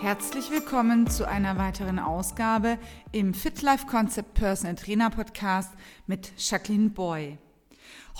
Herzlich willkommen zu einer weiteren Ausgabe im Fit Life Concept Personal Trainer Podcast mit Jacqueline Boy.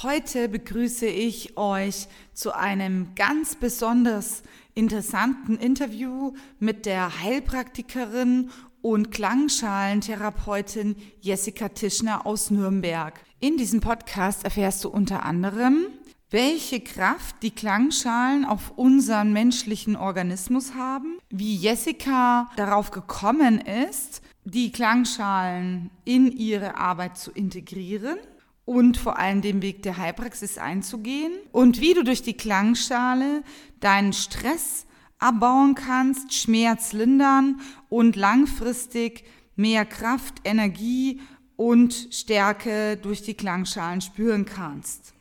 Heute begrüße ich euch zu einem ganz besonders interessanten Interview mit der Heilpraktikerin und Klangschalentherapeutin Jessica Tischner aus Nürnberg. In diesem Podcast erfährst du unter anderem, welche Kraft die Klangschalen auf unseren menschlichen Organismus haben, wie Jessica darauf gekommen ist, die Klangschalen in ihre Arbeit zu integrieren und vor allem den Weg der Heilpraxis einzugehen und wie du durch die Klangschale deinen Stress abbauen kannst, Schmerz lindern und langfristig mehr Kraft, Energie und Stärke durch die Klangschalen spüren kannst.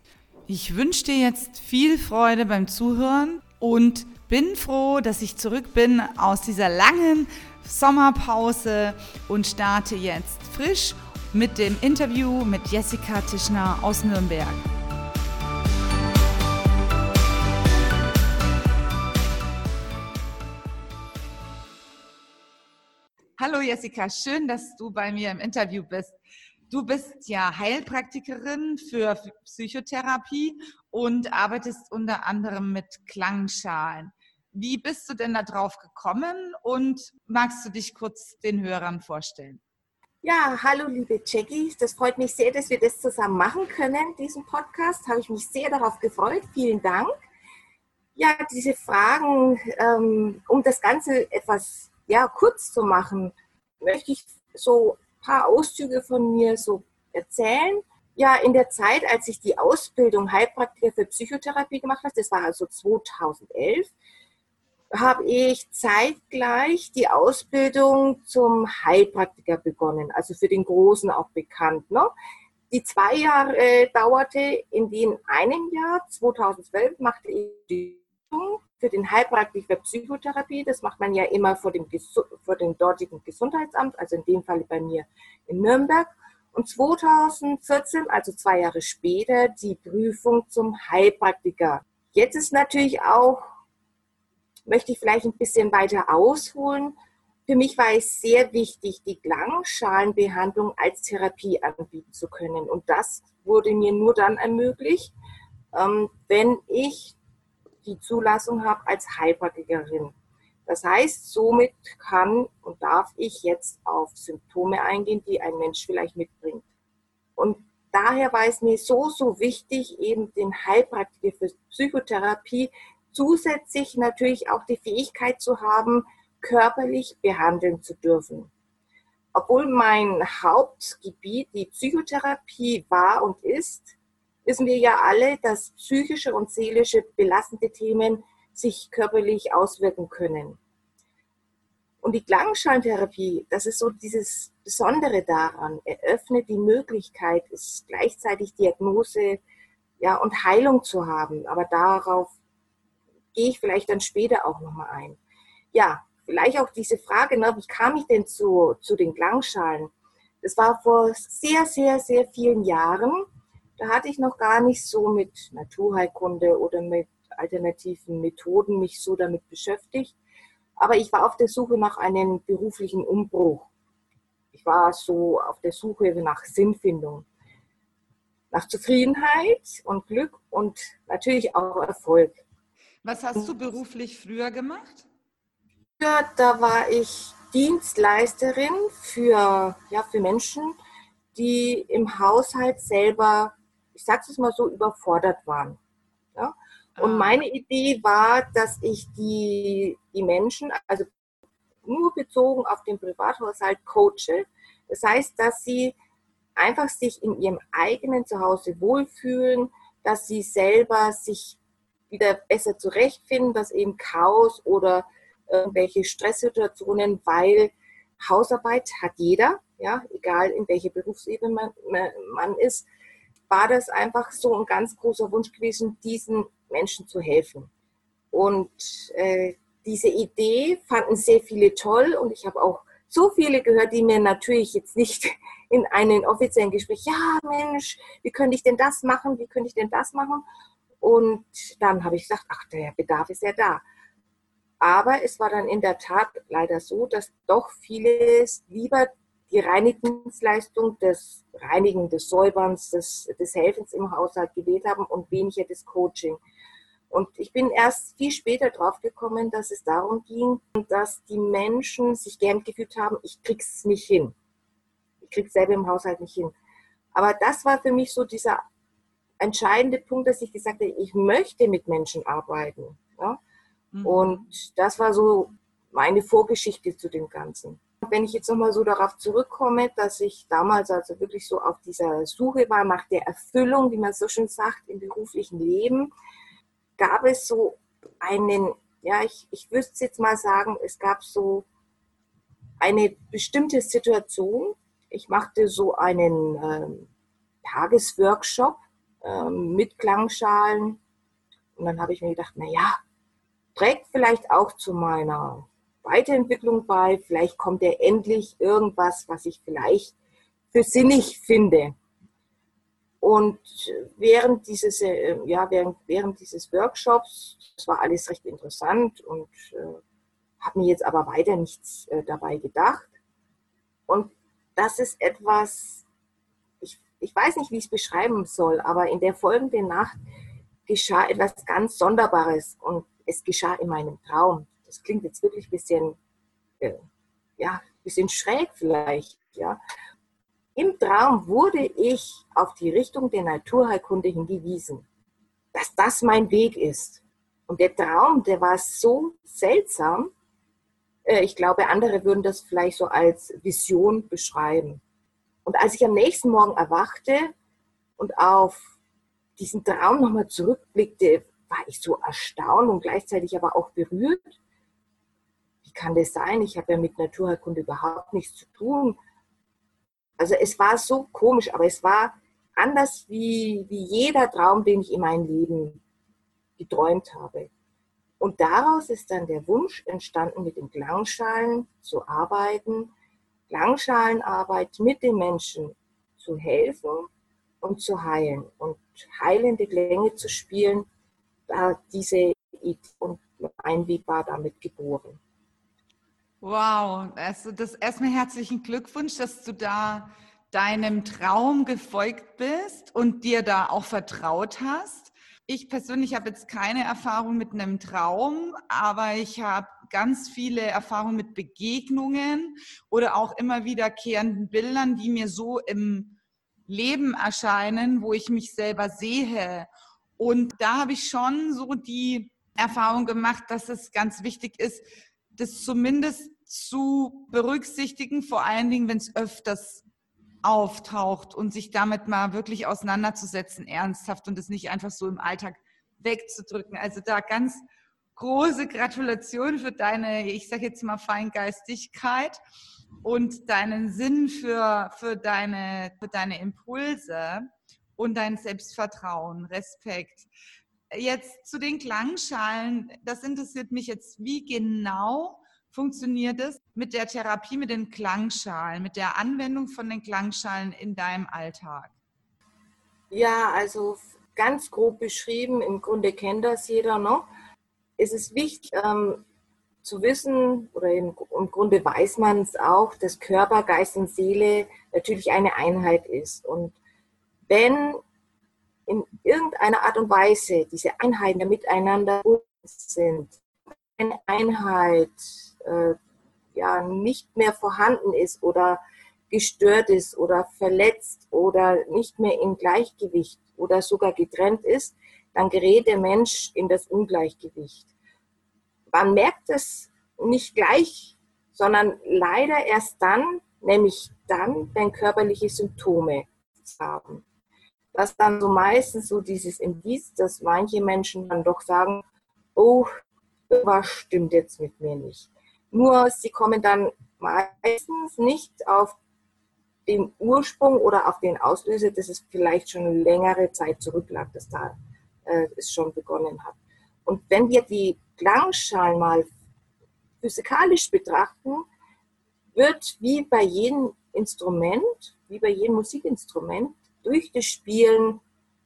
Ich wünsche dir jetzt viel Freude beim Zuhören und bin froh, dass ich zurück bin aus dieser langen Sommerpause und starte jetzt frisch mit dem Interview mit Jessica Tischner aus Nürnberg. Hallo Jessica, schön, dass du bei mir im Interview bist. Du bist ja Heilpraktikerin für Psychotherapie und arbeitest unter anderem mit Klangschalen. Wie bist du denn da drauf gekommen und magst du dich kurz den Hörern vorstellen? Ja, hallo liebe Jackie, das freut mich sehr, dass wir das zusammen machen können, diesen Podcast. Habe ich mich sehr darauf gefreut. Vielen Dank. Ja, diese Fragen, ähm, um das Ganze etwas ja, kurz zu machen, möchte ich so paar Auszüge von mir so erzählen. Ja, in der Zeit, als ich die Ausbildung Heilpraktiker für Psychotherapie gemacht habe, das war also 2011, habe ich zeitgleich die Ausbildung zum Heilpraktiker begonnen, also für den Großen auch bekannt. Ne? Die zwei Jahre äh, dauerte, in den einem Jahr, 2012, machte ich die für den Heilpraktiker Psychotherapie. Das macht man ja immer vor dem, vor dem dortigen Gesundheitsamt, also in dem Fall bei mir in Nürnberg. Und 2014, also zwei Jahre später, die Prüfung zum Heilpraktiker. Jetzt ist natürlich auch, möchte ich vielleicht ein bisschen weiter ausholen. Für mich war es sehr wichtig, die Klangschalenbehandlung als Therapie anbieten zu können. Und das wurde mir nur dann ermöglicht, ähm, wenn ich die Zulassung habe als Heilpraktikerin. Das heißt, somit kann und darf ich jetzt auf Symptome eingehen, die ein Mensch vielleicht mitbringt. Und daher war es mir so, so wichtig, eben den Heilpraktiker für Psychotherapie zusätzlich natürlich auch die Fähigkeit zu haben, körperlich behandeln zu dürfen. Obwohl mein Hauptgebiet die Psychotherapie war und ist, wissen wir ja alle, dass psychische und seelische belastende Themen sich körperlich auswirken können. Und die Klangschalentherapie, das ist so dieses Besondere daran, eröffnet die Möglichkeit, es gleichzeitig Diagnose ja, und Heilung zu haben. Aber darauf gehe ich vielleicht dann später auch nochmal ein. Ja, vielleicht auch diese Frage, ne, wie kam ich denn zu, zu den Klangschalen? Das war vor sehr, sehr, sehr vielen Jahren. Da hatte ich noch gar nicht so mit Naturheilkunde oder mit alternativen Methoden mich so damit beschäftigt. Aber ich war auf der Suche nach einem beruflichen Umbruch. Ich war so auf der Suche nach Sinnfindung, nach Zufriedenheit und Glück und natürlich auch Erfolg. Was hast du beruflich früher gemacht? Ja, da war ich Dienstleisterin für, ja, für Menschen, die im Haushalt selber ich sage es mal so, überfordert waren. Ja? Und ah. meine Idee war, dass ich die, die Menschen, also nur bezogen auf den Privathaushalt, coache. Das heißt, dass sie einfach sich in ihrem eigenen Zuhause wohlfühlen, dass sie selber sich wieder besser zurechtfinden, dass eben Chaos oder irgendwelche Stresssituationen, weil Hausarbeit hat jeder, ja, egal in welcher Berufsebene man, man ist, war das einfach so ein ganz großer Wunsch gewesen, diesen Menschen zu helfen. Und äh, diese Idee fanden sehr viele toll und ich habe auch so viele gehört, die mir natürlich jetzt nicht in einem offiziellen Gespräch, ja Mensch, wie könnte ich denn das machen, wie könnte ich denn das machen? Und dann habe ich gesagt, ach, der Bedarf ist ja da. Aber es war dann in der Tat leider so, dass doch viele lieber die Reinigungsleistung des Reinigen, des Säuberns, des, des Helfens im Haushalt gewählt haben und weniger das Coaching. Und ich bin erst viel später drauf gekommen, dass es darum ging, dass die Menschen sich gern gefühlt haben, ich krieg's nicht hin. Ich krieg's selber im Haushalt nicht hin. Aber das war für mich so dieser entscheidende Punkt, dass ich gesagt habe, ich möchte mit Menschen arbeiten. Ja? Mhm. Und das war so meine Vorgeschichte zu dem Ganzen. Wenn ich jetzt nochmal so darauf zurückkomme, dass ich damals also wirklich so auf dieser Suche war nach der Erfüllung, wie man so schön sagt, im beruflichen Leben, gab es so einen, ja, ich, ich wüsste jetzt mal sagen, es gab so eine bestimmte Situation. Ich machte so einen ähm, Tagesworkshop ähm, mit Klangschalen. Und dann habe ich mir gedacht, naja, trägt vielleicht auch zu meiner Weiterentwicklung bei. Vielleicht kommt er endlich irgendwas, was ich vielleicht für sinnig finde. Und während dieses, äh, ja, während, während dieses Workshops, das war alles recht interessant und äh, habe mir jetzt aber weiter nichts äh, dabei gedacht. Und das ist etwas, ich, ich weiß nicht, wie ich es beschreiben soll, aber in der folgenden Nacht geschah etwas ganz Sonderbares und es geschah in meinem Traum. Das klingt jetzt wirklich ein bisschen, äh, ja, bisschen schräg vielleicht, ja. Im Traum wurde ich auf die Richtung der Naturheilkunde hingewiesen, dass das mein Weg ist. Und der Traum, der war so seltsam. Äh, ich glaube, andere würden das vielleicht so als Vision beschreiben. Und als ich am nächsten Morgen erwachte und auf diesen Traum nochmal zurückblickte, war ich so erstaunt und gleichzeitig aber auch berührt. Kann das sein? Ich habe ja mit Naturheilkunde überhaupt nichts zu tun. Also es war so komisch, aber es war anders wie, wie jeder Traum, den ich in meinem Leben geträumt habe. Und daraus ist dann der Wunsch entstanden, mit den Klangschalen zu arbeiten, Klangschalenarbeit mit den Menschen zu helfen und zu heilen und heilende Klänge zu spielen. Da diese Idee und mein Weg war damit geboren. Wow, also das erstmal herzlichen Glückwunsch, dass du da deinem Traum gefolgt bist und dir da auch vertraut hast. Ich persönlich habe jetzt keine Erfahrung mit einem Traum, aber ich habe ganz viele Erfahrungen mit Begegnungen oder auch immer wiederkehrenden Bildern, die mir so im Leben erscheinen, wo ich mich selber sehe. Und da habe ich schon so die Erfahrung gemacht, dass es ganz wichtig ist, das zumindest zu berücksichtigen, vor allen Dingen, wenn es öfters auftaucht und sich damit mal wirklich auseinanderzusetzen, ernsthaft und es nicht einfach so im Alltag wegzudrücken. Also da ganz große Gratulation für deine, ich sage jetzt mal Feingeistigkeit und deinen Sinn für, für, deine, für deine Impulse und dein Selbstvertrauen, Respekt. Jetzt zu den Klangschalen, das interessiert mich jetzt, wie genau funktioniert es mit der Therapie, mit den Klangschalen, mit der Anwendung von den Klangschalen in deinem Alltag? Ja, also ganz grob beschrieben, im Grunde kennt das jeder noch. Es ist wichtig ähm, zu wissen, oder im, im Grunde weiß man es auch, dass Körper, Geist und Seele natürlich eine Einheit ist. Und wenn in irgendeiner Art und Weise diese Einheiten miteinander sind, eine Einheit äh, ja nicht mehr vorhanden ist oder gestört ist oder verletzt oder nicht mehr im Gleichgewicht oder sogar getrennt ist, dann gerät der Mensch in das Ungleichgewicht. Man merkt es nicht gleich, sondern leider erst dann, nämlich dann, wenn körperliche Symptome haben. Das dann so meistens so dieses Indiz, dass manche Menschen dann doch sagen, oh, was stimmt jetzt mit mir nicht. Nur sie kommen dann meistens nicht auf den Ursprung oder auf den Auslöser, dass es vielleicht schon längere Zeit zurücklag, dass da äh, es schon begonnen hat. Und wenn wir die Klangschalen mal physikalisch betrachten, wird wie bei jedem Instrument, wie bei jedem Musikinstrument, durch das Spielen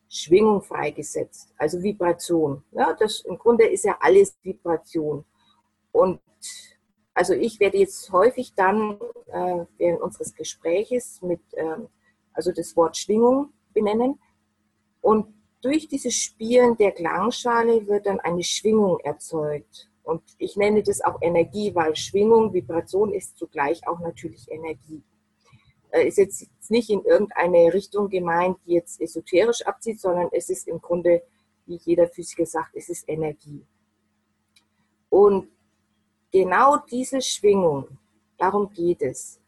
Schwingung freigesetzt, also Vibration. Ja, das, Im Grunde ist ja alles Vibration. Und also ich werde jetzt häufig dann äh, während unseres Gespräches mit, ähm, also das Wort Schwingung benennen. Und durch dieses Spielen der Klangschale wird dann eine Schwingung erzeugt. Und ich nenne das auch Energie, weil Schwingung, Vibration ist zugleich auch natürlich Energie. Äh, ist jetzt nicht in irgendeine Richtung gemeint, die jetzt esoterisch abzieht, sondern es ist im Grunde, wie jeder Physiker sagt, es ist Energie. Und genau diese Schwingung, darum geht es.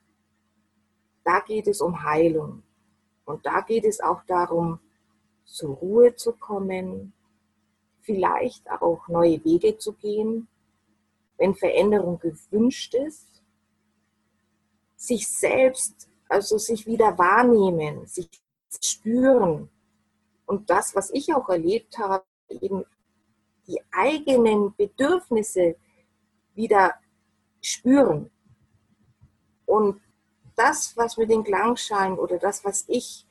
Da geht es um Heilung. Und da geht es auch darum, zur Ruhe zu kommen, vielleicht auch neue Wege zu gehen, wenn Veränderung gewünscht ist, sich selbst, also sich wieder wahrnehmen, sich spüren. Und das, was ich auch erlebt habe, eben die eigenen Bedürfnisse wieder spüren. Und das, was mit den Klangschalen oder das, was ich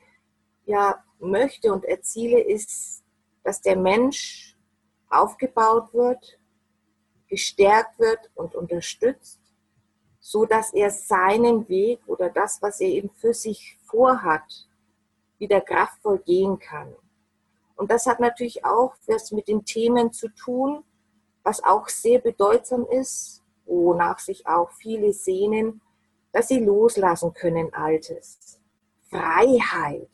ja möchte und erziele, ist, dass der Mensch aufgebaut wird, gestärkt wird und unterstützt, so dass er seinen Weg oder das, was er eben für sich vorhat, wieder kraftvoll gehen kann. Und das hat natürlich auch was mit den Themen zu tun, was auch sehr bedeutsam ist, wonach sich auch viele sehnen, dass sie loslassen können Altes. Freiheit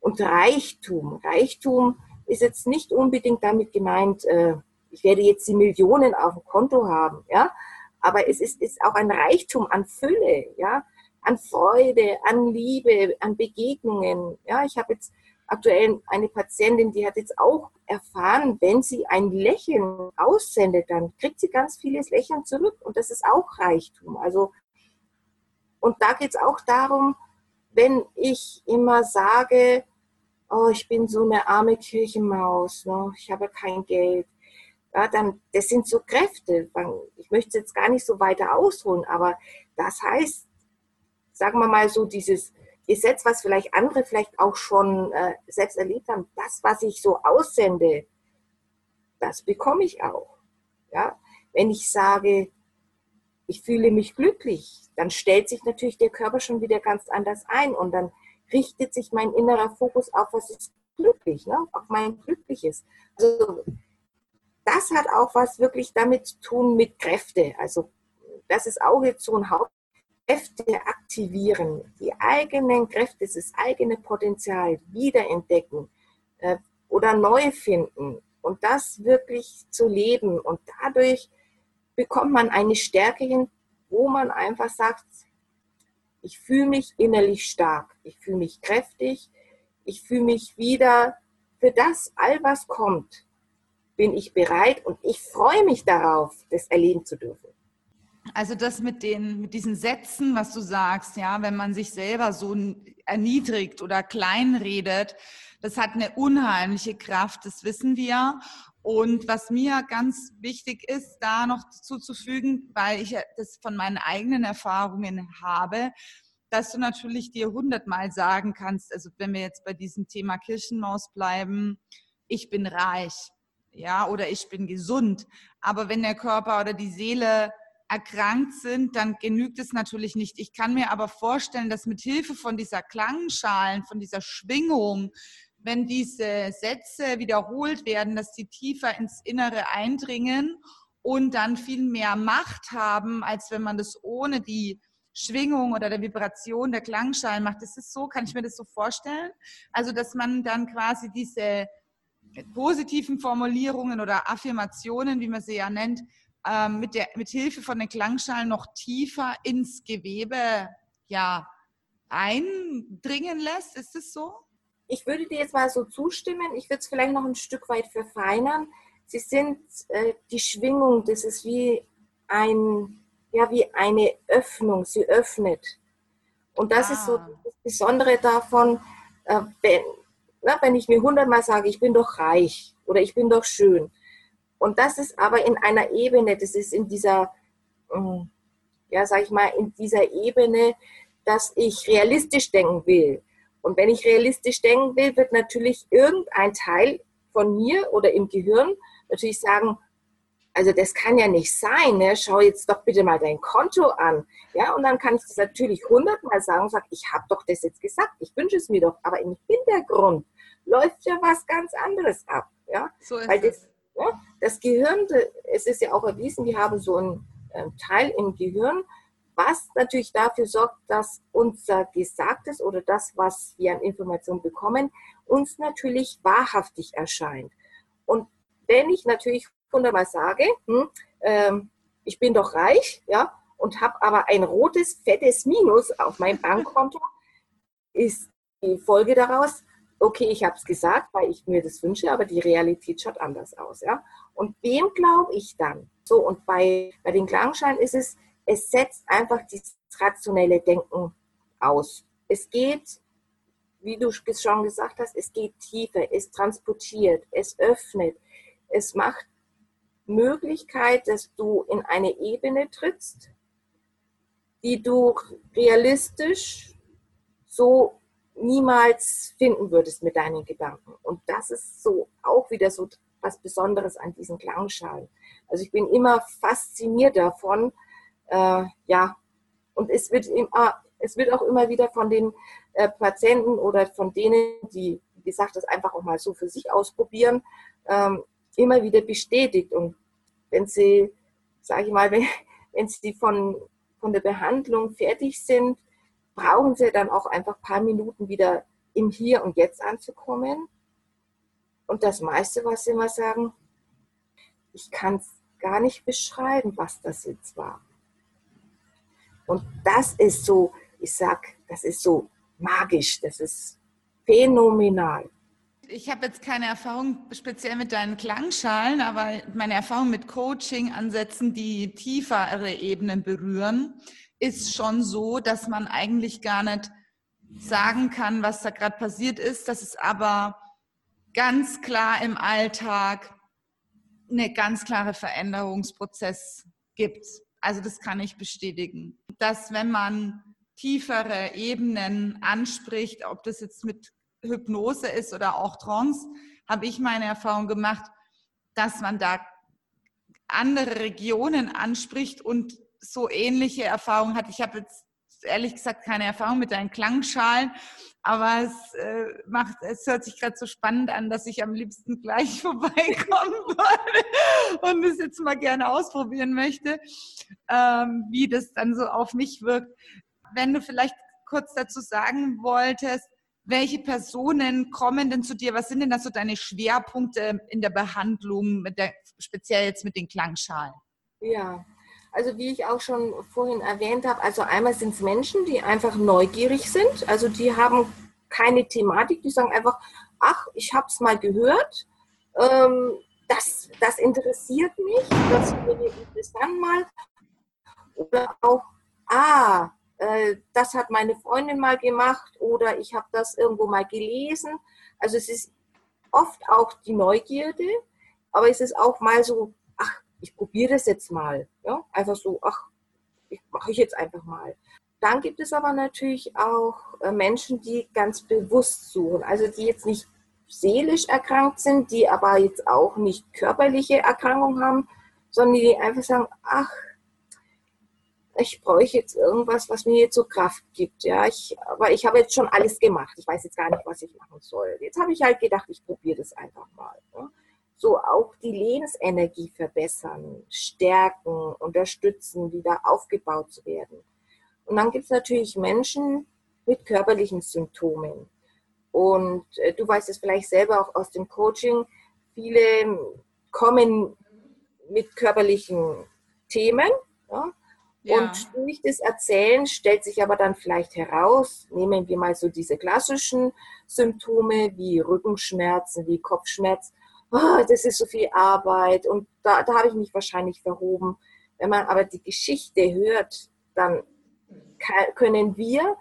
und Reichtum. Reichtum ist jetzt nicht unbedingt damit gemeint, äh, ich werde jetzt die Millionen auf dem Konto haben, ja, aber es ist, ist auch ein Reichtum an Fülle, ja, an Freude, an Liebe, an Begegnungen. Ja, ich habe jetzt aktuell eine Patientin, die hat jetzt auch erfahren, wenn sie ein Lächeln aussendet, dann kriegt sie ganz vieles Lächeln zurück und das ist auch Reichtum. Also, und da geht es auch darum, wenn ich immer sage, oh, ich bin so eine arme Kirchenmaus, ne? ich habe kein Geld, ja, dann, das sind so Kräfte. Ich möchte jetzt gar nicht so weiter ausholen, aber das heißt, sagen wir mal so, dieses Gesetz, was vielleicht andere vielleicht auch schon äh, selbst erlebt haben, das, was ich so aussende, das bekomme ich auch. Ja? Wenn ich sage, ich fühle mich glücklich, dann stellt sich natürlich der Körper schon wieder ganz anders ein und dann richtet sich mein innerer Fokus auf, was ist glücklich, ne? auf mein Glückliches. Also das hat auch was wirklich damit zu tun mit Kräfte. Also das ist auch jetzt so ein Haupt. Kräfte aktivieren, die eigenen Kräfte, das eigene Potenzial wiederentdecken äh, oder neu finden und das wirklich zu leben. Und dadurch bekommt man eine Stärke hin, wo man einfach sagt, ich fühle mich innerlich stark, ich fühle mich kräftig, ich fühle mich wieder für das, all was kommt, bin ich bereit und ich freue mich darauf, das erleben zu dürfen. Also das mit den, mit diesen Sätzen, was du sagst, ja, wenn man sich selber so erniedrigt oder kleinredet, das hat eine unheimliche Kraft, das wissen wir. Und was mir ganz wichtig ist, da noch zuzufügen, weil ich das von meinen eigenen Erfahrungen habe, dass du natürlich dir hundertmal sagen kannst, also wenn wir jetzt bei diesem Thema Kirchenmaus bleiben, ich bin reich ja, oder ich bin gesund. Aber wenn der Körper oder die Seele erkrankt sind, dann genügt es natürlich nicht. Ich kann mir aber vorstellen, dass mit Hilfe von dieser Klangschalen, von dieser Schwingung, wenn diese Sätze wiederholt werden, dass sie tiefer ins Innere eindringen und dann viel mehr Macht haben, als wenn man das ohne die Schwingung oder der Vibration der Klangschalen macht. Das ist so, kann ich mir das so vorstellen? Also, dass man dann quasi diese positiven Formulierungen oder Affirmationen, wie man sie ja nennt, ähm, mit, der, mit Hilfe von den Klangschalen noch tiefer ins Gewebe ja, eindringen lässt. Ist es so? Ich würde dir jetzt mal so zustimmen. Ich würde es vielleicht noch ein Stück weit verfeinern. Sie sind äh, die Schwingung, das ist wie ein, ja, wie eine Öffnung. Sie öffnet. Und das ah. ist so ah. das Besondere davon, äh, wenn, na, wenn ich mir hundertmal sage, ich bin doch reich oder ich bin doch schön. Und das ist aber in einer Ebene, das ist in dieser, mm, ja, sag ich mal, in dieser Ebene, dass ich realistisch denken will. Und wenn ich realistisch denken will, wird natürlich irgendein Teil von mir oder im Gehirn natürlich sagen, also das kann ja nicht sein, ne? schau jetzt doch bitte mal dein Konto an. Ja, und dann kann ich das natürlich hundertmal sagen und sagen, ich habe doch das jetzt gesagt, ich wünsche es mir doch, aber im Hintergrund läuft ja was ganz anderes ab. Ja? So Weil das, das Gehirn, es ist ja auch erwiesen, wir haben so einen ähm, Teil im Gehirn, was natürlich dafür sorgt, dass unser Gesagtes oder das, was wir an Informationen bekommen, uns natürlich wahrhaftig erscheint. Und wenn ich natürlich wunderbar sage, hm, ähm, ich bin doch reich, ja, und habe aber ein rotes, fettes Minus auf meinem Bankkonto, ist die Folge daraus, okay, ich habe es gesagt, weil ich mir das wünsche, aber die Realität schaut anders aus. Ja? Und wem glaube ich dann? So, und bei, bei den Klangscheinen ist es, es setzt einfach dieses rationelle Denken aus. Es geht, wie du schon gesagt hast, es geht tiefer, es transportiert, es öffnet, es macht Möglichkeit, dass du in eine Ebene trittst, die du realistisch so niemals finden würdest mit deinen Gedanken. Und das ist so auch wieder so was Besonderes an diesen Klangschalen. Also ich bin immer fasziniert davon, äh, ja, und es wird, immer, es wird auch immer wieder von den äh, Patienten oder von denen, die, wie gesagt, das einfach auch mal so für sich ausprobieren, ähm, immer wieder bestätigt. Und wenn sie, sage ich mal, wenn, wenn sie von, von der Behandlung fertig sind, brauchen sie dann auch einfach ein paar Minuten wieder im Hier und Jetzt anzukommen. Und das meiste, was sie immer sagen, ich kann es gar nicht beschreiben, was das jetzt war. Und das ist so, ich sag, das ist so magisch, das ist phänomenal ich habe jetzt keine Erfahrung speziell mit deinen Klangschalen, aber meine Erfahrung mit Coaching-Ansätzen, die tiefere Ebenen berühren, ist schon so, dass man eigentlich gar nicht sagen kann, was da gerade passiert ist, dass es aber ganz klar im Alltag eine ganz klare Veränderungsprozess gibt. Also das kann ich bestätigen, dass wenn man tiefere Ebenen anspricht, ob das jetzt mit Hypnose ist oder auch Trance, habe ich meine Erfahrung gemacht, dass man da andere Regionen anspricht und so ähnliche Erfahrungen hat. Ich habe jetzt ehrlich gesagt keine Erfahrung mit deinen Klangschalen, aber es, äh, macht, es hört sich gerade so spannend an, dass ich am liebsten gleich vorbeikommen würde und es jetzt mal gerne ausprobieren möchte, ähm, wie das dann so auf mich wirkt. Wenn du vielleicht kurz dazu sagen wolltest, welche Personen kommen denn zu dir? Was sind denn da so deine Schwerpunkte in der Behandlung, der, speziell jetzt mit den Klangschalen? Ja, also wie ich auch schon vorhin erwähnt habe, also einmal sind es Menschen, die einfach neugierig sind. Also die haben keine Thematik, die sagen einfach, ach, ich habe es mal gehört, ähm, das, das interessiert mich, das finde ich interessant mal. Oder auch, ah, äh, das hat meine Freundin mal gemacht oder ich habe das irgendwo mal gelesen. Also es ist oft auch die Neugierde, aber es ist auch mal so, ich probiere das jetzt mal. Ja? Einfach so, ach, ich mache ich jetzt einfach mal. Dann gibt es aber natürlich auch äh, Menschen, die ganz bewusst suchen, also die jetzt nicht seelisch erkrankt sind, die aber jetzt auch nicht körperliche Erkrankungen haben, sondern die einfach sagen, ach, ich bräuchte jetzt irgendwas, was mir jetzt so Kraft gibt. Ja, ich, aber ich habe jetzt schon alles gemacht. Ich weiß jetzt gar nicht, was ich machen soll. Jetzt habe ich halt gedacht, ich probiere das einfach mal. Ja. So auch die Lebensenergie verbessern, stärken, unterstützen, wieder aufgebaut zu werden. Und dann gibt es natürlich Menschen mit körperlichen Symptomen. Und äh, du weißt es vielleicht selber auch aus dem Coaching, viele kommen mit körperlichen Themen. Ja, ja. Und durch das Erzählen stellt sich aber dann vielleicht heraus, nehmen wir mal so diese klassischen Symptome wie Rückenschmerzen, wie Kopfschmerz, oh, das ist so viel Arbeit und da, da habe ich mich wahrscheinlich verhoben. Wenn man aber die Geschichte hört, dann können wir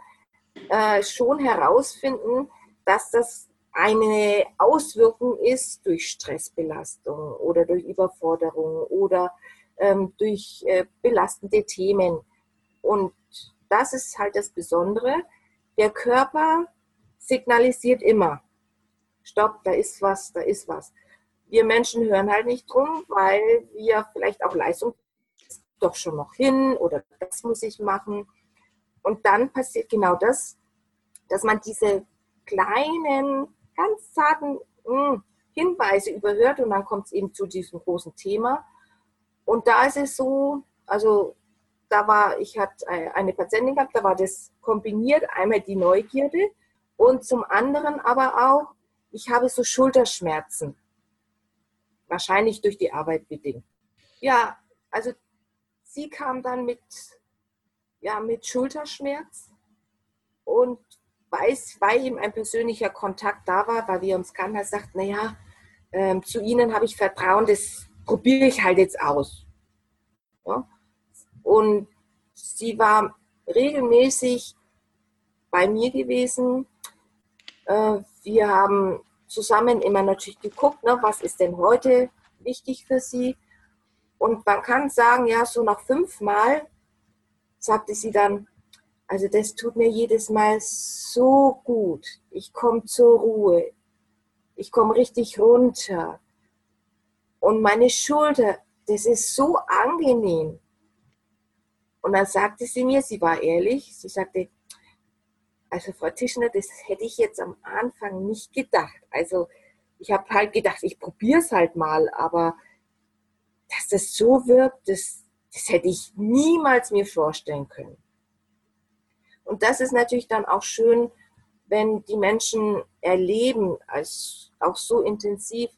äh, schon herausfinden, dass das eine Auswirkung ist durch Stressbelastung oder durch Überforderung oder ähm, durch äh, belastende Themen. Und das ist halt das Besondere. Der Körper signalisiert immer, stopp, da ist was, da ist was. Wir Menschen hören halt nicht drum, weil wir vielleicht auch Leistung doch schon noch hin oder das muss ich machen. Und dann passiert genau das, dass man diese kleinen, ganz zarten mh, hm, Hinweise überhört und dann kommt es eben zu diesem großen Thema. Und da ist es so, also da war, ich hatte eine Patientin gehabt, da war das kombiniert, einmal die Neugierde und zum anderen aber auch, ich habe so Schulterschmerzen. Wahrscheinlich durch die Arbeit bedingt. Ja, also sie kam dann mit, ja, mit Schulterschmerz und weiß, weil ihm ein persönlicher Kontakt da war, weil wir uns kannten, er sagt, naja, ähm, zu Ihnen habe ich Vertrauen, das probiere ich halt jetzt aus. Ja? Und sie war regelmäßig bei mir gewesen. Äh, wir haben zusammen immer natürlich geguckt, ne, was ist denn heute wichtig für sie. Und man kann sagen, ja, so nach fünfmal sagte sie dann, also das tut mir jedes Mal so gut. Ich komme zur Ruhe. Ich komme richtig runter. Und meine Schulter, das ist so angenehm. Und dann sagte sie mir, sie war ehrlich, sie sagte, also Frau Tischner, das hätte ich jetzt am Anfang nicht gedacht. Also ich habe halt gedacht, ich probiere es halt mal, aber dass das so wirkt, das, das hätte ich niemals mir vorstellen können. Und das ist natürlich dann auch schön, wenn die Menschen erleben, als auch so intensiv,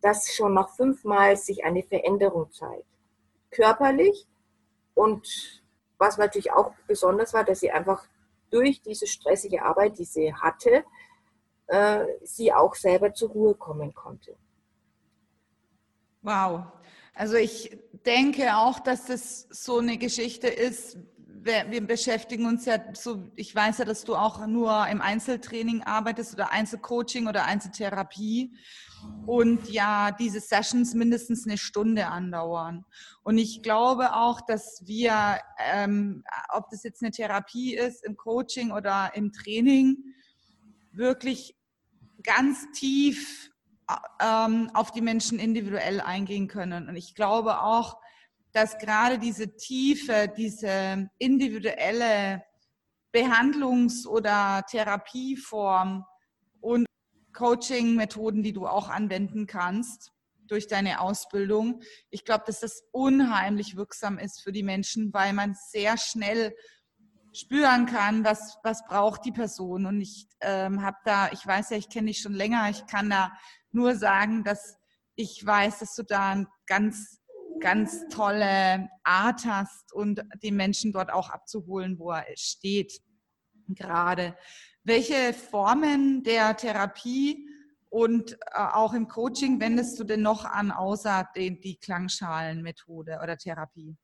dass schon nach fünfmal sich eine Veränderung zeigt. Körperlich und was natürlich auch besonders war, dass sie einfach durch diese stressige Arbeit, die sie hatte, äh, sie auch selber zur Ruhe kommen konnte. Wow. Also ich denke auch, dass das so eine Geschichte ist, wir beschäftigen uns ja so, ich weiß ja, dass du auch nur im Einzeltraining arbeitest oder Einzelcoaching oder Einzeltherapie und ja, diese Sessions mindestens eine Stunde andauern. Und ich glaube auch, dass wir, ähm, ob das jetzt eine Therapie ist, im Coaching oder im Training, wirklich ganz tief ähm, auf die Menschen individuell eingehen können. Und ich glaube auch, dass gerade diese tiefe, diese individuelle Behandlungs- oder Therapieform und Coaching-Methoden, die du auch anwenden kannst durch deine Ausbildung. Ich glaube, dass das unheimlich wirksam ist für die Menschen, weil man sehr schnell spüren kann, was, was braucht die Person. Und ich ähm, habe da, ich weiß ja, ich kenne dich schon länger, ich kann da nur sagen, dass ich weiß, dass du da ein ganz ganz tolle Art hast und den Menschen dort auch abzuholen, wo er steht gerade. Welche Formen der Therapie und äh, auch im Coaching wendest du denn noch an, außer die, die Klangschalenmethode oder Therapie?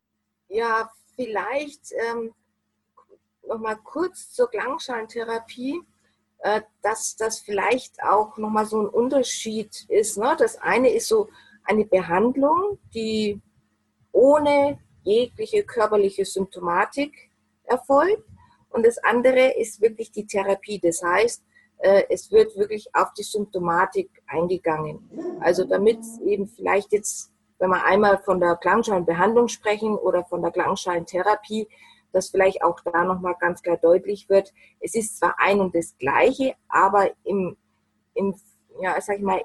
Ja, vielleicht ähm, nochmal kurz zur Klangschalentherapie, äh, dass das vielleicht auch nochmal so ein Unterschied ist. Ne? Das eine ist so eine Behandlung, die ohne jegliche körperliche Symptomatik erfolgt. Und das andere ist wirklich die Therapie. Das heißt, äh, es wird wirklich auf die Symptomatik eingegangen. Also damit eben vielleicht jetzt, wenn wir einmal von der Klangschalenbehandlung sprechen oder von der Klangschalentherapie, dass vielleicht auch da nochmal ganz klar deutlich wird, es ist zwar ein und das Gleiche, aber im, im ja, sag ich mal,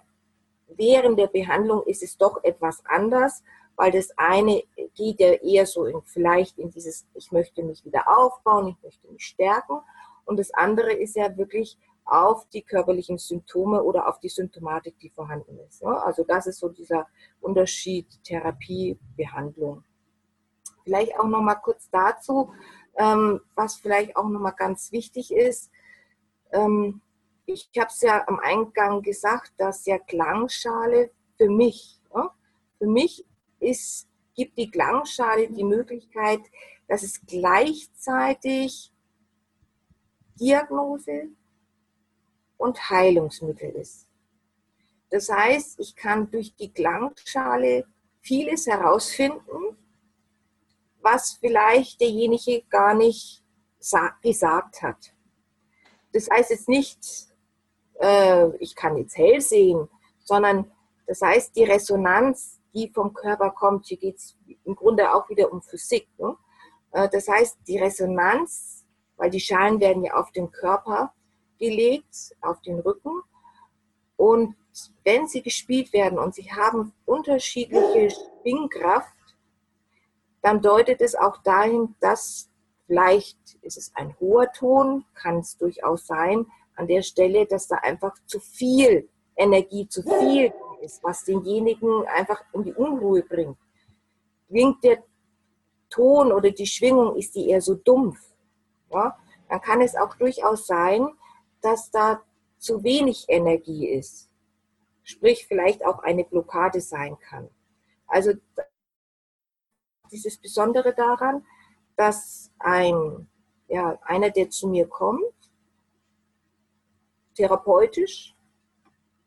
während der Behandlung ist es doch etwas anders, weil das eine geht ja eher so in, vielleicht in dieses, ich möchte mich wieder aufbauen, ich möchte mich stärken. Und das andere ist ja wirklich auf die körperlichen Symptome oder auf die Symptomatik, die vorhanden ist. Also das ist so dieser Unterschied Therapie, Behandlung. Vielleicht auch noch mal kurz dazu, ähm, was vielleicht auch noch mal ganz wichtig ist. Ähm, ich habe es ja am Eingang gesagt, dass ja Klangschale für mich, ja, für mich ist, gibt die Klangschale die Möglichkeit, dass es gleichzeitig Diagnose und Heilungsmittel ist. Das heißt, ich kann durch die Klangschale vieles herausfinden, was vielleicht derjenige gar nicht gesagt hat. Das heißt jetzt nicht, äh, ich kann jetzt hell sehen, sondern Das heißt, die Resonanz, die vom Körper kommt, hier geht es im Grunde auch wieder um Physik. Ne? Äh, das heißt, die Resonanz, weil die Schalen werden ja auf den Körper gelegt, auf den Rücken. Und wenn sie gespielt werden und sie haben unterschiedliche Schwingkraft, dann deutet es auch dahin, dass vielleicht ist es ein hoher Ton, kann es durchaus sein, an der Stelle, dass da einfach zu viel Energie, zu viel ist, was denjenigen einfach in die Unruhe bringt. Klingt der Ton oder die Schwingung, ist die eher so dumpf, ja, dann kann es auch durchaus sein, dass da zu wenig Energie ist. Sprich, vielleicht auch eine Blockade sein kann. Also dieses Besondere daran, dass ein, ja, einer, der zu mir kommt, therapeutisch,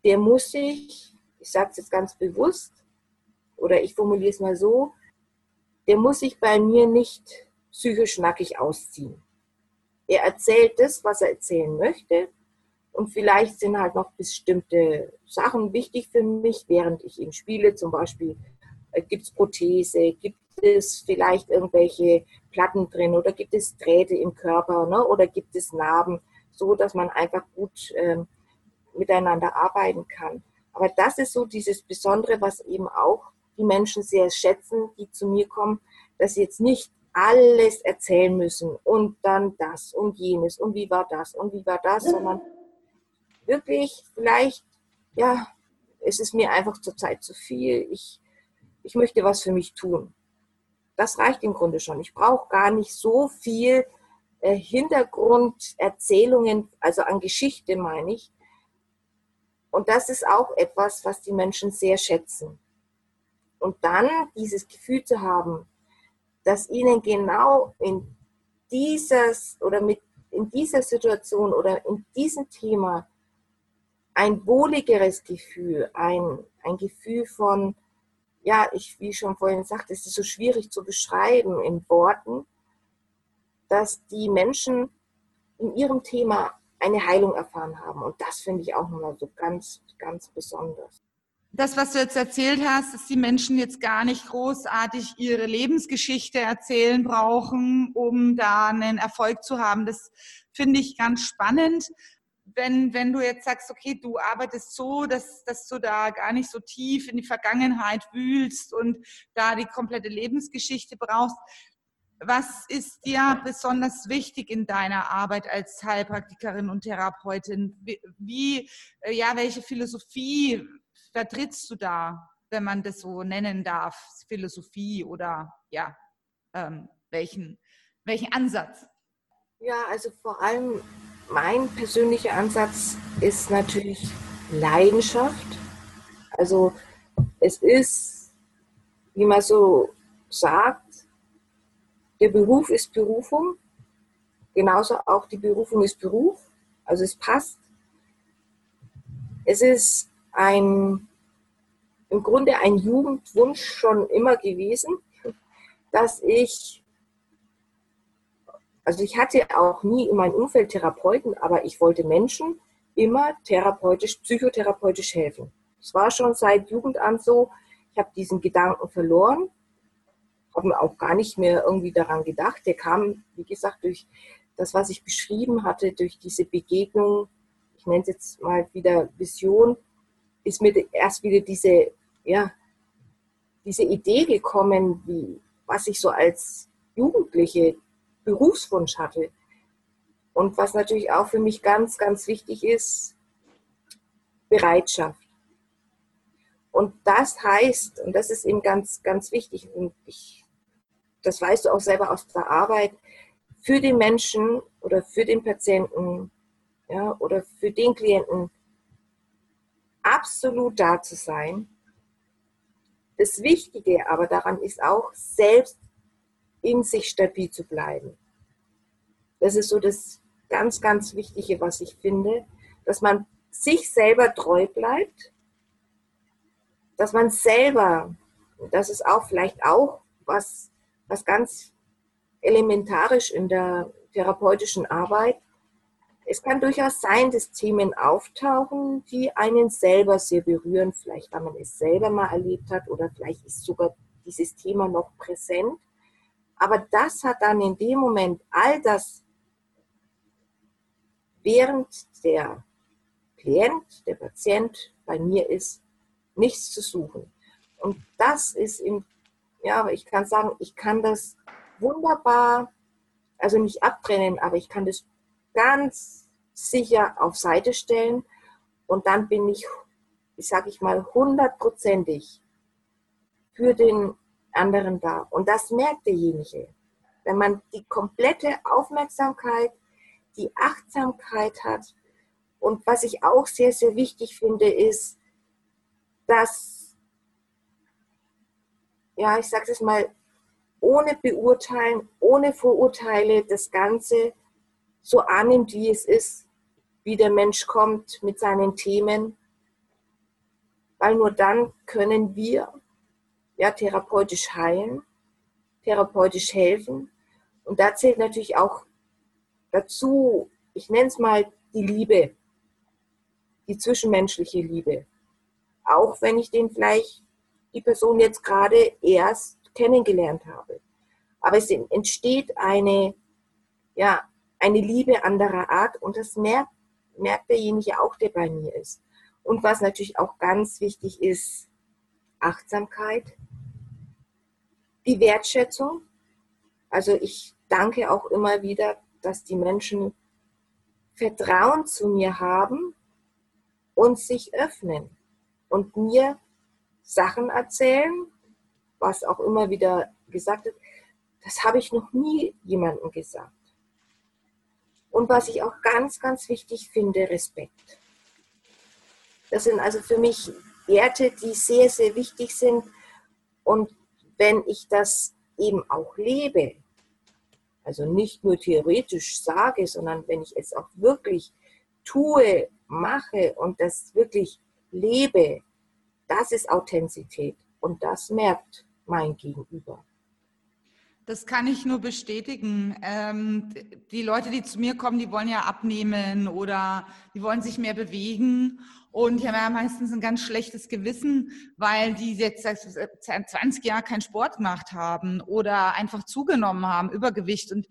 der muss sich, ich sage es jetzt ganz bewusst, oder ich formuliere es mal so, der muss sich bei mir nicht psychisch nackig ausziehen. Er erzählt das, was er erzählen möchte. Und vielleicht sind halt noch bestimmte Sachen wichtig für mich, während ich ihm spiele. Zum Beispiel äh, gibt es Prothese, gibt es vielleicht irgendwelche Platten drin oder gibt es Drähte im Körper ne? oder gibt es Narben, so dass man einfach gut ähm, miteinander arbeiten kann. Aber das ist so dieses Besondere, was eben auch die Menschen sehr schätzen, die zu mir kommen, dass sie jetzt nicht alles erzählen müssen und dann das und jenes und wie war das und wie war das, sondern wirklich vielleicht, ja, es ist mir einfach zurzeit zu viel. Ich, ich möchte was für mich tun. Das reicht im Grunde schon. Ich brauche gar nicht so viel Hintergrunderzählungen, also an Geschichte meine ich. Und das ist auch etwas, was die Menschen sehr schätzen. Und dann dieses Gefühl zu haben, dass ihnen genau in dieses oder mit in dieser Situation oder in diesem Thema ein wohligeres Gefühl, ein, ein Gefühl von, ja, ich, wie ich schon vorhin sagte, es ist so schwierig zu beschreiben in Worten, dass die Menschen in ihrem Thema eine Heilung erfahren haben. Und das finde ich auch nochmal so ganz, ganz besonders. Das, was du jetzt erzählt hast, dass die Menschen jetzt gar nicht großartig ihre Lebensgeschichte erzählen brauchen, um da einen Erfolg zu haben, das finde ich ganz spannend wenn, wenn du jetzt sagst, okay, du arbeitest so, dass, dass du da gar nicht so tief in die Vergangenheit wühlst und da die komplette Lebensgeschichte brauchst, was ist dir besonders wichtig in deiner Arbeit als Heilpraktikerin und Therapeutin? Wie, äh, ja, welche Philosophie vertrittst du da, wenn man das so nennen darf? Philosophie oder ja, ähm, welchen, welchen Ansatz? Ja, also vor allem mein persönlicher Ansatz ist natürlich Leidenschaft. Also es ist, wie man so sagt, der Beruf ist Berufung, genauso auch die Berufung ist Beruf, also es passt. Es ist ein, im Grunde ein Jugendwunsch schon immer gewesen, dass ich also ich hatte auch nie in meinem Umfeld Therapeuten, aber ich wollte Menschen immer therapeutisch, psychotherapeutisch helfen. Es war schon seit Jugend an so. Ich habe diesen Gedanken verloren, habe mir auch gar nicht mehr irgendwie daran gedacht. Der kam, wie gesagt, durch das, was ich beschrieben hatte, durch diese Begegnung, ich nenne es jetzt mal wieder Vision, ist mir erst wieder diese, ja, diese Idee gekommen, wie, was ich so als Jugendliche Berufswunsch hatte. Und was natürlich auch für mich ganz, ganz wichtig ist, Bereitschaft. Und das heißt, und das ist eben ganz, ganz wichtig, und ich, das weißt du auch selber aus der Arbeit, für den Menschen oder für den Patienten ja, oder für den Klienten absolut da zu sein. Das Wichtige aber daran ist auch, selbst in sich stabil zu bleiben. Das ist so das ganz, ganz Wichtige, was ich finde, dass man sich selber treu bleibt, dass man selber, das ist auch vielleicht auch was, was ganz elementarisch in der therapeutischen Arbeit, es kann durchaus sein, dass Themen auftauchen, die einen selber sehr berühren, vielleicht weil man es selber mal erlebt hat oder vielleicht ist sogar dieses Thema noch präsent. Aber das hat dann in dem Moment all das, während der Klient, der Patient bei mir ist, nichts zu suchen. Und das ist im, ja, ich kann sagen, ich kann das wunderbar, also nicht abtrennen, aber ich kann das ganz sicher auf Seite stellen und dann bin ich, ich sage ich mal, hundertprozentig für den anderen da. Und das merkt derjenige. Wenn man die komplette Aufmerksamkeit, die Achtsamkeit hat. Und was ich auch sehr, sehr wichtig finde, ist, dass, ja, ich sage es mal, ohne Beurteilen, ohne Vorurteile das Ganze so annimmt, wie es ist, wie der Mensch kommt mit seinen Themen, weil nur dann können wir ja therapeutisch heilen, therapeutisch helfen. Und da zählt natürlich auch dazu, ich nenne es mal die Liebe, die zwischenmenschliche Liebe. Auch wenn ich den vielleicht die Person jetzt gerade erst kennengelernt habe. Aber es entsteht eine, ja, eine Liebe anderer Art und das merkt, merkt derjenige auch, der bei mir ist. Und was natürlich auch ganz wichtig ist, Achtsamkeit, die Wertschätzung. Also ich danke auch immer wieder, dass die Menschen Vertrauen zu mir haben und sich öffnen und mir Sachen erzählen, was auch immer wieder gesagt wird, das habe ich noch nie jemandem gesagt. Und was ich auch ganz, ganz wichtig finde, Respekt. Das sind also für mich Werte, die sehr, sehr wichtig sind. Und wenn ich das eben auch lebe, also nicht nur theoretisch sage, sondern wenn ich es auch wirklich tue, mache und das wirklich lebe, das ist Authentizität und das merkt mein Gegenüber. Das kann ich nur bestätigen. Ähm, die Leute, die zu mir kommen, die wollen ja abnehmen oder die wollen sich mehr bewegen. Und die haben ja meistens ein ganz schlechtes Gewissen, weil die jetzt seit 20 Jahren keinen Sport gemacht haben oder einfach zugenommen haben, Übergewicht. Und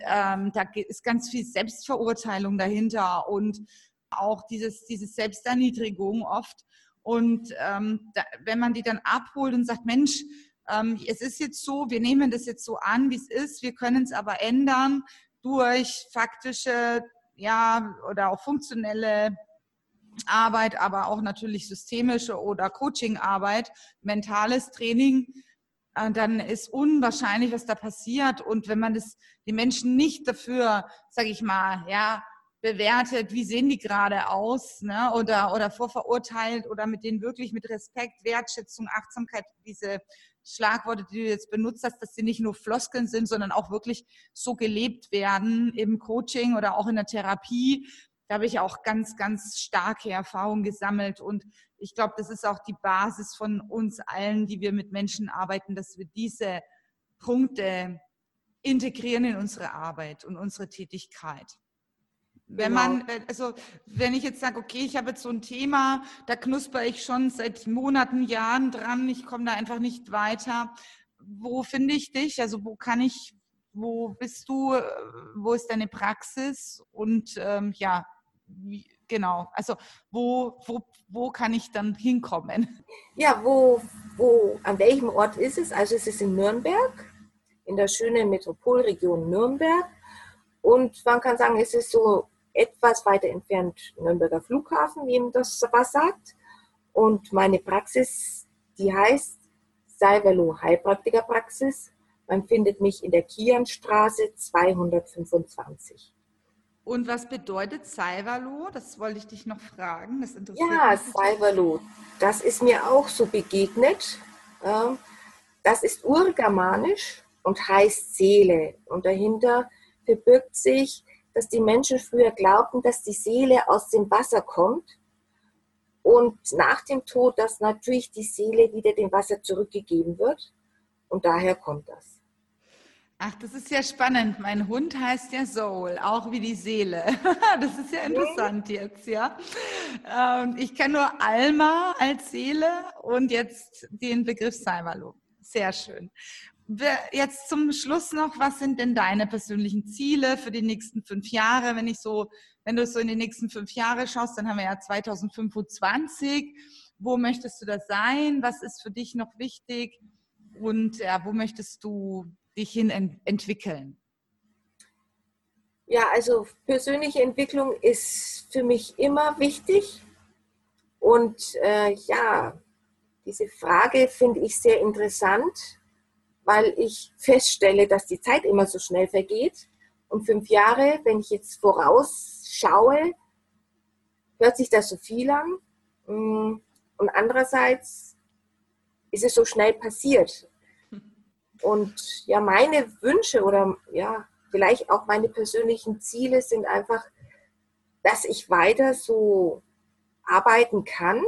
ähm, da ist ganz viel Selbstverurteilung dahinter und auch dieses, diese Selbsterniedrigung oft. Und ähm, da, wenn man die dann abholt und sagt, Mensch, ähm, es ist jetzt so, wir nehmen das jetzt so an, wie es ist, wir können es aber ändern durch faktische ja, oder auch funktionelle Arbeit, aber auch natürlich systemische oder Coachingarbeit, mentales Training, äh, dann ist unwahrscheinlich, was da passiert. Und wenn man das, die Menschen nicht dafür, sage ich mal, ja, bewertet, wie sehen die gerade aus, ne? oder, oder vorverurteilt oder mit denen wirklich mit Respekt, Wertschätzung, Achtsamkeit, diese Schlagworte, die du jetzt benutzt hast, dass sie nicht nur Floskeln sind, sondern auch wirklich so gelebt werden im Coaching oder auch in der Therapie. Da habe ich auch ganz, ganz starke Erfahrungen gesammelt. Und ich glaube, das ist auch die Basis von uns allen, die wir mit Menschen arbeiten, dass wir diese Punkte integrieren in unsere Arbeit und unsere Tätigkeit. Wenn genau. man, äh, also wenn ich jetzt sage, okay, ich habe jetzt so ein Thema, da knusper ich schon seit Monaten, Jahren dran, ich komme da einfach nicht weiter. Wo finde ich dich? Also wo kann ich, wo bist du, äh, wo ist deine Praxis? Und ähm, ja, wie, genau, also wo, wo, wo kann ich dann hinkommen? Ja, wo, wo, an welchem Ort ist es? Also es ist in Nürnberg, in der schönen Metropolregion Nürnberg. Und man kann sagen, es ist so etwas weiter entfernt Nürnberger Flughafen, wie ihm das was sagt. Und meine Praxis, die heißt Salverlo Heilpraktikerpraxis. Man findet mich in der Kianstraße 225. Und was bedeutet Salverlo? Das wollte ich dich noch fragen. Das interessiert ja, Salverlo, das ist mir auch so begegnet. Ähm, das ist urgermanisch und heißt Seele. Und dahinter verbirgt sich dass die Menschen früher glaubten, dass die Seele aus dem Wasser kommt und nach dem Tod, dass natürlich die Seele wieder dem Wasser zurückgegeben wird. Und daher kommt das. Ach, das ist ja spannend. Mein Hund heißt ja Soul, auch wie die Seele. Das ist ja interessant jetzt, ja. Ähm, ich kenne nur Alma als Seele und jetzt den Begriff Saimalo. Sehr schön. Jetzt zum Schluss noch, was sind denn deine persönlichen Ziele für die nächsten fünf Jahre? Wenn ich so, wenn du so in die nächsten fünf Jahre schaust, dann haben wir ja 2025. Wo möchtest du da sein? Was ist für dich noch wichtig? Und ja, wo möchtest du dich hin ent entwickeln? Ja, also persönliche Entwicklung ist für mich immer wichtig. Und äh, ja, diese Frage finde ich sehr interessant, weil ich feststelle, dass die Zeit immer so schnell vergeht. Und fünf Jahre, wenn ich jetzt vorausschaue, hört sich das so viel an. Mm, und andererseits ist es so schnell passiert. Und ja, meine Wünsche oder ja, vielleicht auch meine persönlichen Ziele sind einfach, dass ich weiter so arbeiten kann.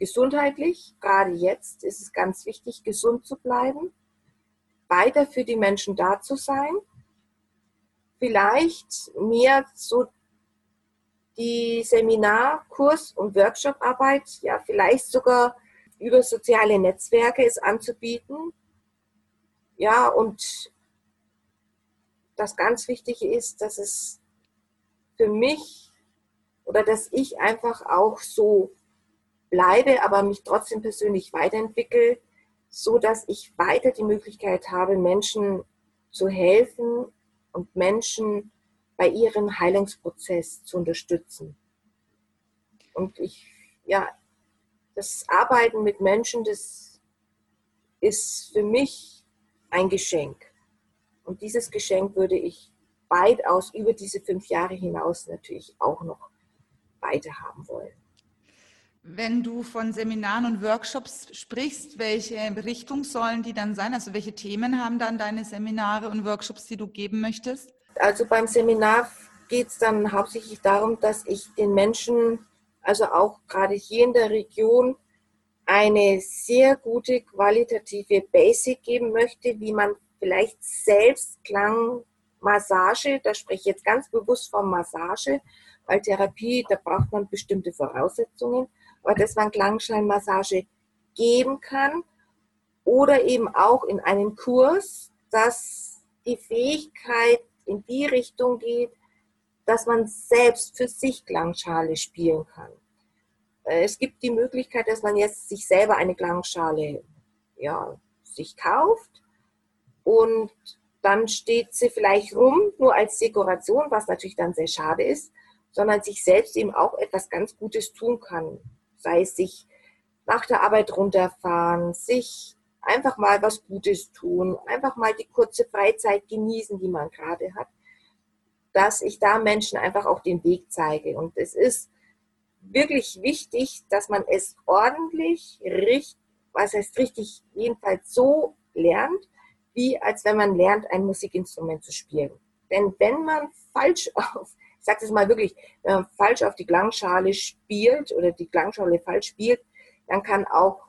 Gesundheitlich, gerade jetzt ist es ganz wichtig, gesund zu bleiben, weiter für die Menschen da zu sein, vielleicht mehr so die Seminar-, Kurs- und Workshop-Arbeit, ja, vielleicht sogar über soziale Netzwerke es anzubieten. Ja, und das ganz Wichtige ist, dass es für mich oder dass ich einfach auch so bleibe, aber mich trotzdem persönlich weiterentwickle, so dass ich weiter die Möglichkeit habe, Menschen zu helfen und Menschen bei ihrem Heilungsprozess zu unterstützen. Und ich, ja, das Arbeiten mit Menschen, das ist für mich ein Geschenk. Und dieses Geschenk würde ich weitaus über diese fünf Jahre hinaus natürlich auch noch weiter haben wollen. Wenn du von Seminaren und Workshops sprichst, welche Richtung sollen die dann sein? Also welche Themen haben dann deine Seminare und Workshops, die du geben möchtest? Also beim Seminar geht es dann hauptsächlich darum, dass ich den Menschen also auch gerade hier in der Region, eine sehr gute qualitative Basic geben möchte, wie man vielleicht selbst Klangmassage, da spreche ich jetzt ganz bewusst von Massage, weil Therapie, da braucht man bestimmte Voraussetzungen, aber dass man Klangscheinmassage geben kann oder eben auch in einem Kurs, dass die Fähigkeit in die Richtung geht, dass man selbst für sich Klangschale spielen kann. Äh, es gibt die Möglichkeit, dass man jetzt sich selber eine Klangschale ja, sich kauft und dann steht sie vielleicht rum, nur als Dekoration, was natürlich dann sehr schade ist, sondern sich selbst eben auch etwas ganz Gutes tun kann. Sei es sich nach der Arbeit runterfahren, sich einfach mal was Gutes tun, einfach mal die kurze Freizeit genießen, die man gerade hat dass ich da Menschen einfach auch den Weg zeige. Und es ist wirklich wichtig, dass man es ordentlich, richtig, was heißt richtig, jedenfalls so lernt, wie als wenn man lernt, ein Musikinstrument zu spielen. Denn wenn man falsch auf, ich sage das mal wirklich, wenn man falsch auf die Klangschale spielt oder die Klangschale falsch spielt, dann kann auch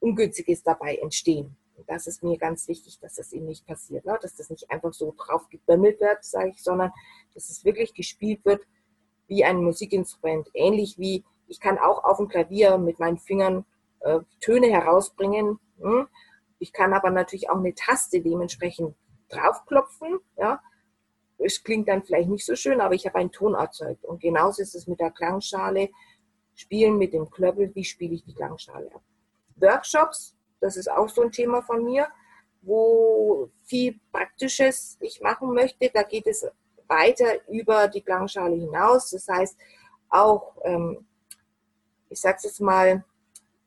Ungünstiges dabei entstehen das ist mir ganz wichtig, dass das eben nicht passiert, ne? dass das nicht einfach so drauf gebömmelt wird, sage ich, sondern dass es wirklich gespielt wird wie ein Musikinstrument. Ähnlich wie ich kann auch auf dem Klavier mit meinen Fingern äh, Töne herausbringen. Hm? Ich kann aber natürlich auch eine Taste dementsprechend draufklopfen. Ja? Es klingt dann vielleicht nicht so schön, aber ich habe einen Ton erzeugt. Und genauso ist es mit der Klangschale. Spielen mit dem Klöppel, wie spiele ich die Klangschale ab. Workshops das ist auch so ein Thema von mir, wo viel Praktisches ich machen möchte. Da geht es weiter über die Klangschale hinaus. Das heißt auch, ähm, ich sage es jetzt mal,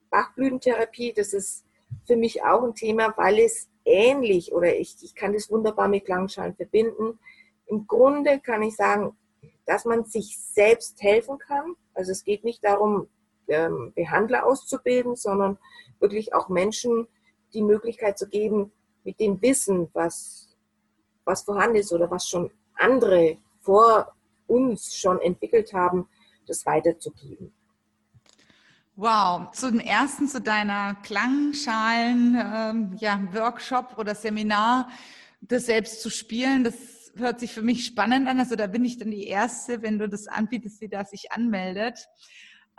Bachblütentherapie, das ist für mich auch ein Thema, weil es ähnlich oder ich, ich kann das wunderbar mit Klangschalen verbinden. Im Grunde kann ich sagen, dass man sich selbst helfen kann. Also es geht nicht darum, ähm, Behandler auszubilden, sondern wirklich auch Menschen die Möglichkeit zu geben, mit dem Wissen, was, was vorhanden ist oder was schon andere vor uns schon entwickelt haben, das weiterzugeben. Wow, zum ersten zu deiner Klangschalen ähm, ja, Workshop oder Seminar, das selbst zu spielen, das hört sich für mich spannend an. Also da bin ich dann die Erste, wenn du das anbietest, die da sich anmeldet.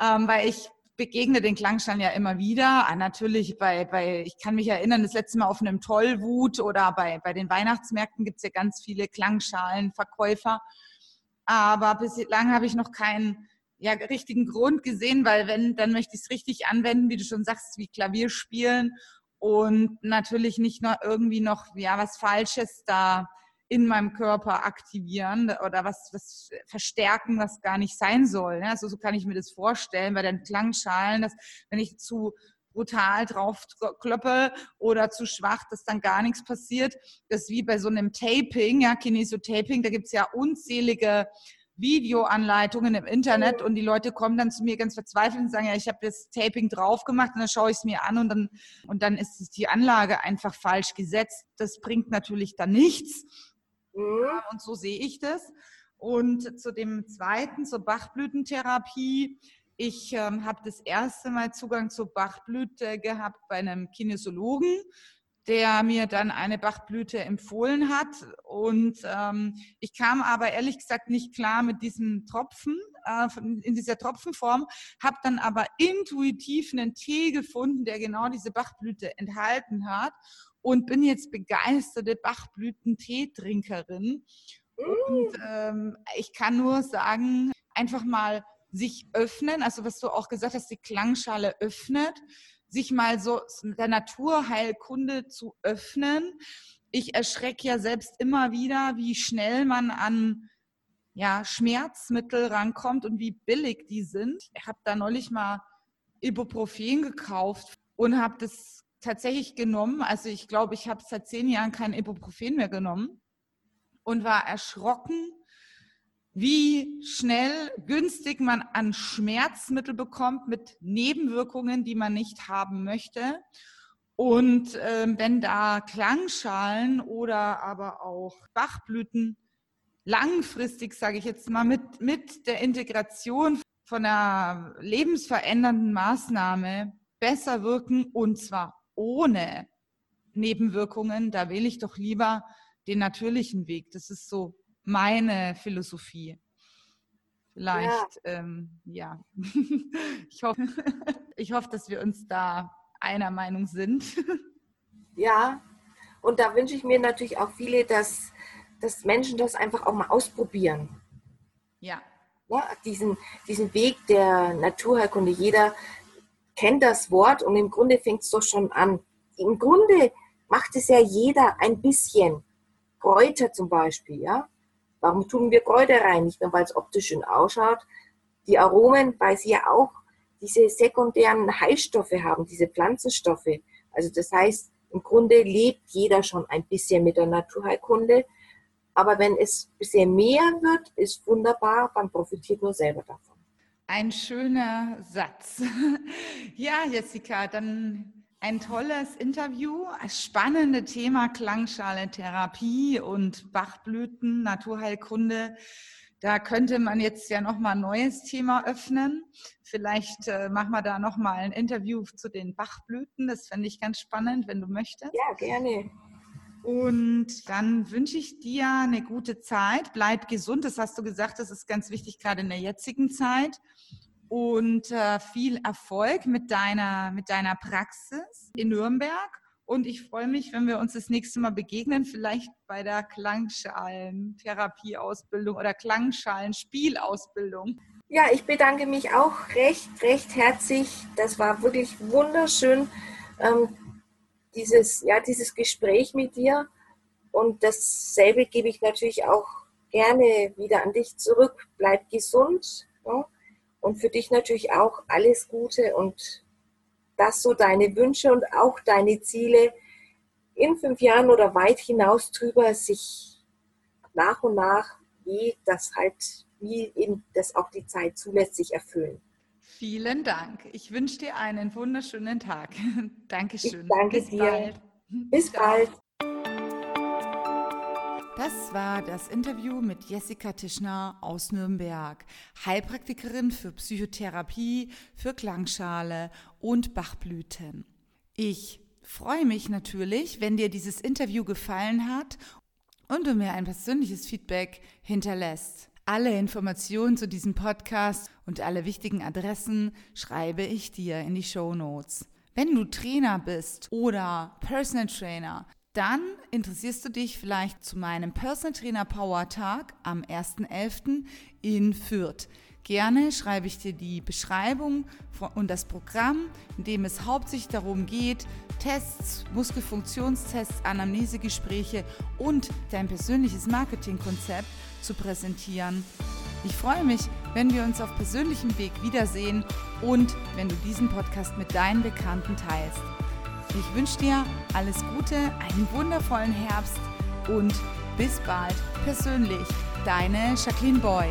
Ähm, weil ich begegne den Klangschalen ja immer wieder. Ah, natürlich bei, bei, ich kann mich erinnern, das letzte Mal auf einem Tollwut oder bei, bei den Weihnachtsmärkten gibt es ja ganz viele Klangschalenverkäufer. Aber bislang habe ich noch keinen ja, richtigen Grund gesehen, weil wenn, dann möchte ich es richtig anwenden, wie du schon sagst, wie Klavier spielen und natürlich nicht nur irgendwie noch, ja, was Falsches da in meinem Körper aktivieren oder was, was verstärken, was gar nicht sein soll. Ne? Also so kann ich mir das vorstellen bei den Klangschalen, dass wenn ich zu brutal drauf kloppe oder zu schwach, dass dann gar nichts passiert. Das ist wie bei so einem Taping, ja, Kinesotaping, da gibt es ja unzählige Videoanleitungen im Internet und die Leute kommen dann zu mir ganz verzweifelt und sagen, ja, ich habe das Taping drauf gemacht und dann schaue ich es mir an und dann, und dann ist die Anlage einfach falsch gesetzt. Das bringt natürlich dann nichts. Mhm. Und so sehe ich das. Und zu dem zweiten, zur Bachblütentherapie. Ich ähm, habe das erste Mal Zugang zur Bachblüte gehabt bei einem Kinesiologen, der mir dann eine Bachblüte empfohlen hat. Und ähm, ich kam aber ehrlich gesagt nicht klar mit diesem Tropfen, äh, in dieser Tropfenform, habe dann aber intuitiv einen Tee gefunden, der genau diese Bachblüte enthalten hat und bin jetzt begeisterte Bachblüten-Teetrinkerin. Und ähm, ich kann nur sagen, einfach mal sich öffnen, also was du auch gesagt hast, die Klangschale öffnet, sich mal so der Naturheilkunde zu öffnen. Ich erschrecke ja selbst immer wieder, wie schnell man an ja, Schmerzmittel rankommt und wie billig die sind. Ich habe da neulich mal Ibuprofen gekauft und habe das tatsächlich genommen. Also ich glaube, ich habe seit zehn Jahren kein Ibuprofen mehr genommen und war erschrocken, wie schnell günstig man an Schmerzmittel bekommt mit Nebenwirkungen, die man nicht haben möchte. Und äh, wenn da Klangschalen oder aber auch Bachblüten langfristig, sage ich jetzt mal, mit, mit der Integration von einer lebensverändernden Maßnahme besser wirken und zwar ohne Nebenwirkungen, da wähle ich doch lieber den natürlichen Weg. Das ist so meine Philosophie. Vielleicht, ja, ähm, ja. ich, hoffe, ich hoffe, dass wir uns da einer Meinung sind. ja, und da wünsche ich mir natürlich auch viele, dass, dass Menschen das einfach auch mal ausprobieren. Ja. ja diesen, diesen Weg der Naturheilkunde. Jeder kennt das Wort und im Grunde fängt es doch schon an. Im Grunde macht es ja jeder ein bisschen. Kräuter zum Beispiel, ja. Warum tun wir Kräuter rein? Nicht nur, weil es optisch schön ausschaut. Die Aromen, weil sie ja auch diese sekundären Heilstoffe haben, diese Pflanzenstoffe. Also das heißt, im Grunde lebt jeder schon ein bisschen mit der Naturheilkunde. Aber wenn es ein bisschen mehr wird, ist wunderbar, man profitiert nur selber davon. Ein schöner Satz. Ja, Jessica, dann ein tolles Interview. Das spannende Thema Klangschalentherapie und Bachblüten, Naturheilkunde. Da könnte man jetzt ja noch mal ein neues Thema öffnen. Vielleicht äh, machen wir da noch mal ein Interview zu den Bachblüten. Das fände ich ganz spannend, wenn du möchtest. Ja, gerne. Und dann wünsche ich dir eine gute Zeit. Bleib gesund. Das hast du gesagt, das ist ganz wichtig, gerade in der jetzigen Zeit. Und äh, viel Erfolg mit deiner, mit deiner Praxis in Nürnberg. Und ich freue mich, wenn wir uns das nächste Mal begegnen, vielleicht bei der Klangschalentherapieausbildung oder Klangschalenspielausbildung. Ja, ich bedanke mich auch recht, recht herzlich. Das war wirklich wunderschön. Ähm, dieses, ja, dieses Gespräch mit dir. Und dasselbe gebe ich natürlich auch gerne wieder an dich zurück. Bleib gesund. Ja? Und für dich natürlich auch alles Gute und dass so deine Wünsche und auch deine Ziele in fünf Jahren oder weit hinaus drüber sich nach und nach, wie das halt, wie eben das auch die Zeit zulässt, sich erfüllen. Vielen Dank. Ich wünsche dir einen wunderschönen Tag. Dankeschön. Ich danke Bis dir. Bald. Bis bald. Das war das Interview mit Jessica Tischner aus Nürnberg, Heilpraktikerin für Psychotherapie, für Klangschale und Bachblüten. Ich freue mich natürlich, wenn dir dieses Interview gefallen hat und du mir ein persönliches Feedback hinterlässt. Alle Informationen zu diesem Podcast und alle wichtigen Adressen schreibe ich dir in die Show Notes. Wenn du Trainer bist oder Personal Trainer, dann interessierst du dich vielleicht zu meinem Personal Trainer Power Tag am 1.11. in Fürth. Gerne schreibe ich dir die Beschreibung und das Programm, in dem es hauptsächlich darum geht, Tests, Muskelfunktionstests, Anamnesegespräche und dein persönliches Marketingkonzept zu präsentieren. Ich freue mich, wenn wir uns auf persönlichem Weg wiedersehen und wenn du diesen Podcast mit deinen Bekannten teilst. Ich wünsche dir alles Gute, einen wundervollen Herbst und bis bald persönlich. Deine Jacqueline Boy.